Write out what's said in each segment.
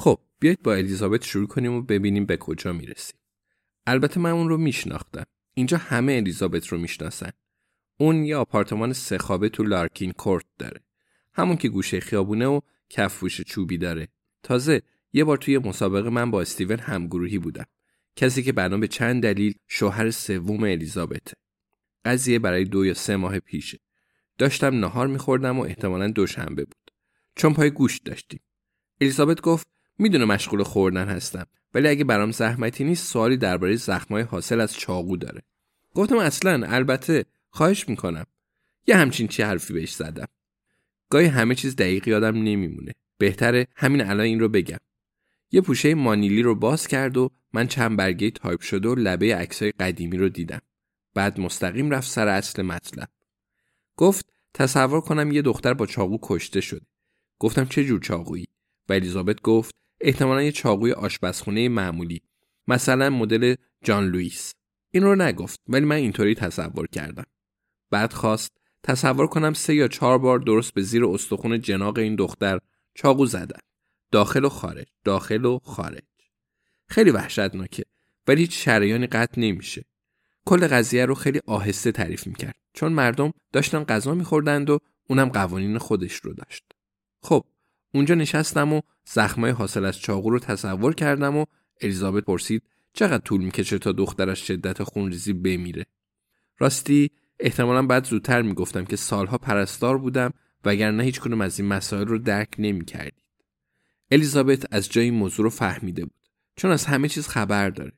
خب بیایید با الیزابت شروع کنیم و ببینیم به کجا می‌رسیم. البته من اون رو میشناختم. اینجا همه الیزابت رو می‌شناسن. اون یه آپارتمان سه خوابه تو لارکین کورت داره. همون که گوشه خیابونه و کفوش چوبی داره. تازه یه بار توی مسابقه من با استیون همگروهی بودم. کسی که بنا به چند دلیل شوهر سوم الیزابته. قضیه برای دو یا سه ماه پیشه. داشتم نهار میخوردم و احتمالا دوشنبه بود. چون پای گوشت داشتیم. الیزابت گفت می‌دونه مشغول خوردن هستم ولی اگه برام زحمتی نیست سوالی درباره زخمای حاصل از چاقو داره. گفتم اصلا البته خواهش می‌کنم. یه همچین چی حرفی بهش زدم. گاهی همه چیز دقیق یادم نمیمونه. بهتره همین الان این رو بگم. یه پوشه مانیلی رو باز کرد و من چند برگه تایپ شده و لبه عکسای قدیمی رو دیدم. بعد مستقیم رفت سر اصل مطلب. گفت تصور کنم یه دختر با چاقو کشته شده. گفتم چه جور چاقویی؟ و الیزابت گفت احتمالا یه چاقوی آشپزخونه معمولی. مثلا مدل جان لوئیس. این رو نگفت ولی من اینطوری تصور کردم. بعد خواست تصور کنم سه یا چهار بار درست به زیر استخون جناق این دختر چاقو زدن. داخل و خارج داخل و خارج خیلی وحشتناکه ولی هیچ شریانی قطع نمیشه کل قضیه رو خیلی آهسته تعریف می‌کرد چون مردم داشتن غذا میخوردند و اونم قوانین خودش رو داشت خب اونجا نشستم و زخمای حاصل از چاقو رو تصور کردم و الیزابت پرسید چقدر طول می‌کشه تا دخترش شدت خونریزی بمیره؟ راستی احتمالا بعد زودتر می‌گفتم که سالها پرستار بودم وگرنه هیچ کنم از این مسائل رو درک نمی‌کردی الیزابت از جای موضوع رو فهمیده بود چون از همه چیز خبر داره.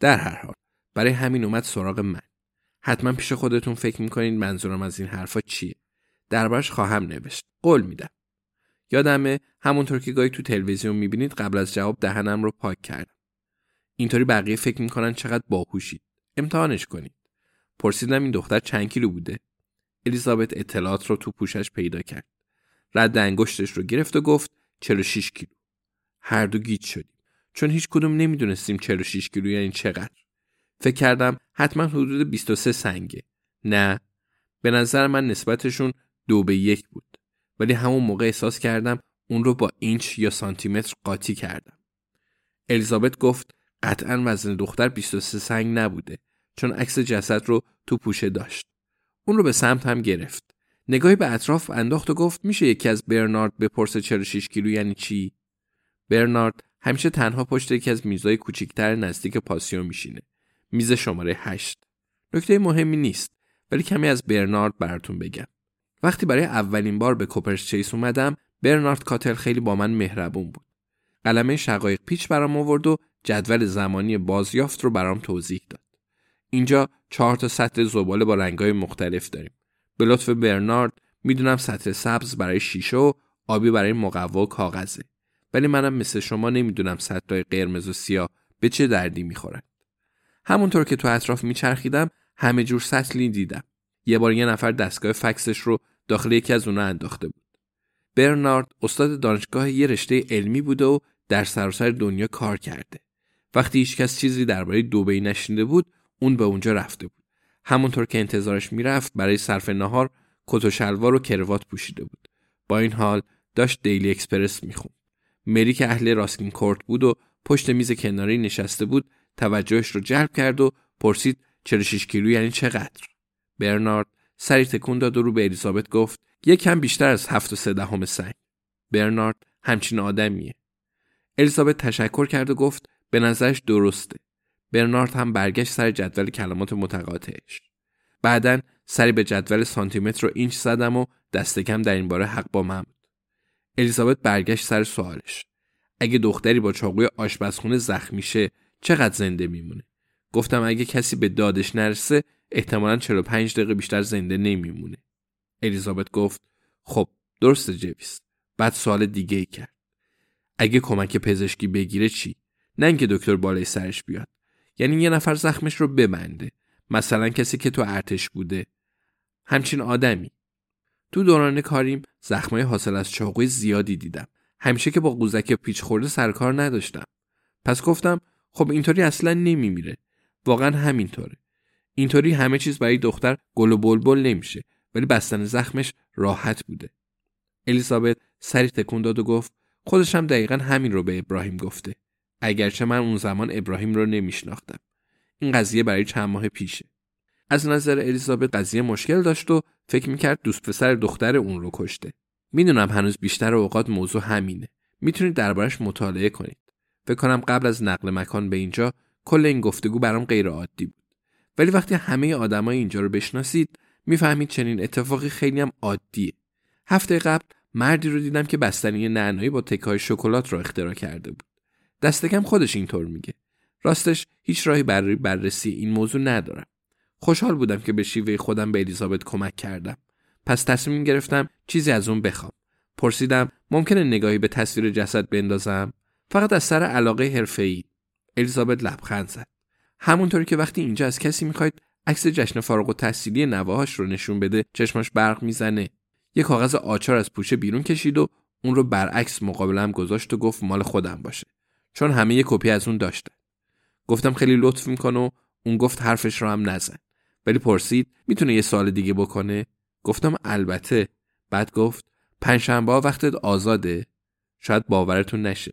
در هر حال برای همین اومد سراغ من. حتما پیش خودتون فکر می‌کنید منظورم از این حرفا چیه؟ دربارش خواهم نوشت. قول میدم. یادمه همونطور که گاهی تو تلویزیون می‌بینید قبل از جواب دهنم رو پاک کردم. اینطوری بقیه فکر می‌کنن چقدر باهوشید. امتحانش کنید. پرسیدم این دختر چند کیلو بوده؟ الیزابت اطلاعات رو تو پوشش پیدا کرد. رد انگشتش رو گرفت و گفت 46 کیلو. هر دو گیج شدیم. چون هیچ کدوم نمی‌دونستیم 46 کیلو یعنی چقدر. فکر کردم حتما حدود 23 سنگه. نه. به نظر من نسبتشون دو به یک بود. ولی همون موقع احساس کردم اون رو با اینچ یا سانتیمتر قاطی کردم الیزابت گفت قطعا وزن دختر 23 سنگ نبوده چون عکس جسد رو تو پوشه داشت اون رو به سمت هم گرفت نگاهی به اطراف انداخت و گفت میشه یکی از برنارد بپرسه 46 کیلو یعنی چی برنارد همیشه تنها پشت یکی از میزای کوچیکتر نزدیک پاسیو میشینه. میز شماره 8. نکته مهمی نیست ولی کمی از برنارد براتون بگم. وقتی برای اولین بار به کوپرس چیس اومدم برنارد کاتل خیلی با من مهربون بود. قلمه شقایق پیچ برام آورد و جدول زمانی بازیافت رو برام توضیح داد. اینجا چهار تا سطل زباله با رنگای مختلف داریم. به لطف برنارد می‌دونم سطل سبز برای شیشه و آبی برای مقوا و کاغذه. ولی منم مثل شما نمی‌دونم سطلای قرمز و سیاه به چه دردی می‌خورن. همونطور که تو اطراف میچرخیدم همه جور سطلی دیدم. یه بار یه نفر دستگاه فکسش رو داخل یکی از اونها انداخته بود. برنارد استاد دانشگاه یه رشته علمی بوده و در سراسر دنیا کار کرده. وقتی هیچکس چیزی درباره دوبی نشینده بود، اون به اونجا رفته بود. همونطور که انتظارش می‌رفت برای صرف نهار کت و شلوار و کروات پوشیده بود. با این حال داشت دیلی اکسپرس می‌خوند. مری که اهل راسکین کورت بود و پشت میز کناری نشسته بود توجهش رو جلب کرد و پرسید 46 کیلو یعنی چقدر برنارد سری تکون داد و رو به الیزابت گفت یک کم بیشتر از هفت و سه دهم سنگ. برنارد همچین آدمیه. الیزابت تشکر کرد و گفت به نظرش درسته. برنارد هم برگشت سر جدول کلمات متقاطعش. بعدا سری به جدول سانتیمتر و اینچ زدم و دست کم در این باره حق با من بود. الیزابت برگشت سر سوالش. اگه دختری با چاقوی آشپزخونه زخمی شه چقدر زنده میمونه؟ گفتم اگه کسی به دادش نرسه احتمالا 45 دقیقه بیشتر زنده نمیمونه. الیزابت گفت خب درسته جویس. بعد سوال دیگه ای کرد. اگه کمک پزشکی بگیره چی؟ نه اینکه دکتر بالای سرش بیاد. یعنی یه نفر زخمش رو ببنده. مثلا کسی که تو ارتش بوده. همچین آدمی. تو دوران کاریم زخمای حاصل از چاقوی زیادی دیدم. همیشه که با قوزک پیچ خورده سرکار نداشتم. پس گفتم خب اینطوری اصلا نمیمیره. واقعا همینطوره. اینطوری همه چیز برای دختر گل و بلبل نمیشه ولی بستن زخمش راحت بوده. الیزابت سری تکون داد و گفت خودش هم دقیقا همین رو به ابراهیم گفته. اگرچه من اون زمان ابراهیم رو نمیشناختم. این قضیه برای چند ماه پیشه. از نظر الیزابت قضیه مشکل داشت و فکر می‌کرد دوست پسر دختر اون رو کشته. می‌دونم هنوز بیشتر اوقات موضوع همینه. می‌تونید دربارش مطالعه کنید. فکر کنم قبل از نقل مکان به اینجا کل این گفتگو برام غیر عادی بود. ولی وقتی همه آدمای اینجا رو بشناسید می‌فهمید چنین اتفاقی خیلی هم عادیه. هفته قبل مردی رو دیدم که بستنی نعنایی با تکای شکلات رو اختراع کرده بود. دستکم خودش اینطور میگه. راستش هیچ راهی برای بررسی این موضوع ندارم. خوشحال بودم که به شیوه خودم به الیزابت کمک کردم. پس تصمیم گرفتم چیزی از اون بخوام. پرسیدم ممکنه نگاهی به تصویر جسد بندازم؟ فقط از سر علاقه حرفه‌ای. الیزابت لبخند زد. همونطوری که وقتی اینجا از کسی می‌خواید عکس جشن فارغ و تحصیلی نواهاش رو نشون بده چشماش برق می‌زنه. یه کاغذ آچار از پوشه بیرون کشید و اون رو برعکس مقابلم گذاشت و گفت مال خودم باشه. چون همه یه کپی از اون داشته. گفتم خیلی لطف می‌کنه و اون گفت حرفش رو هم نزن. ولی پرسید می‌تونه یه سال دیگه بکنه؟ گفتم البته. بعد گفت پنجشنبه وقتت آزاده. شاید باورتون نشه.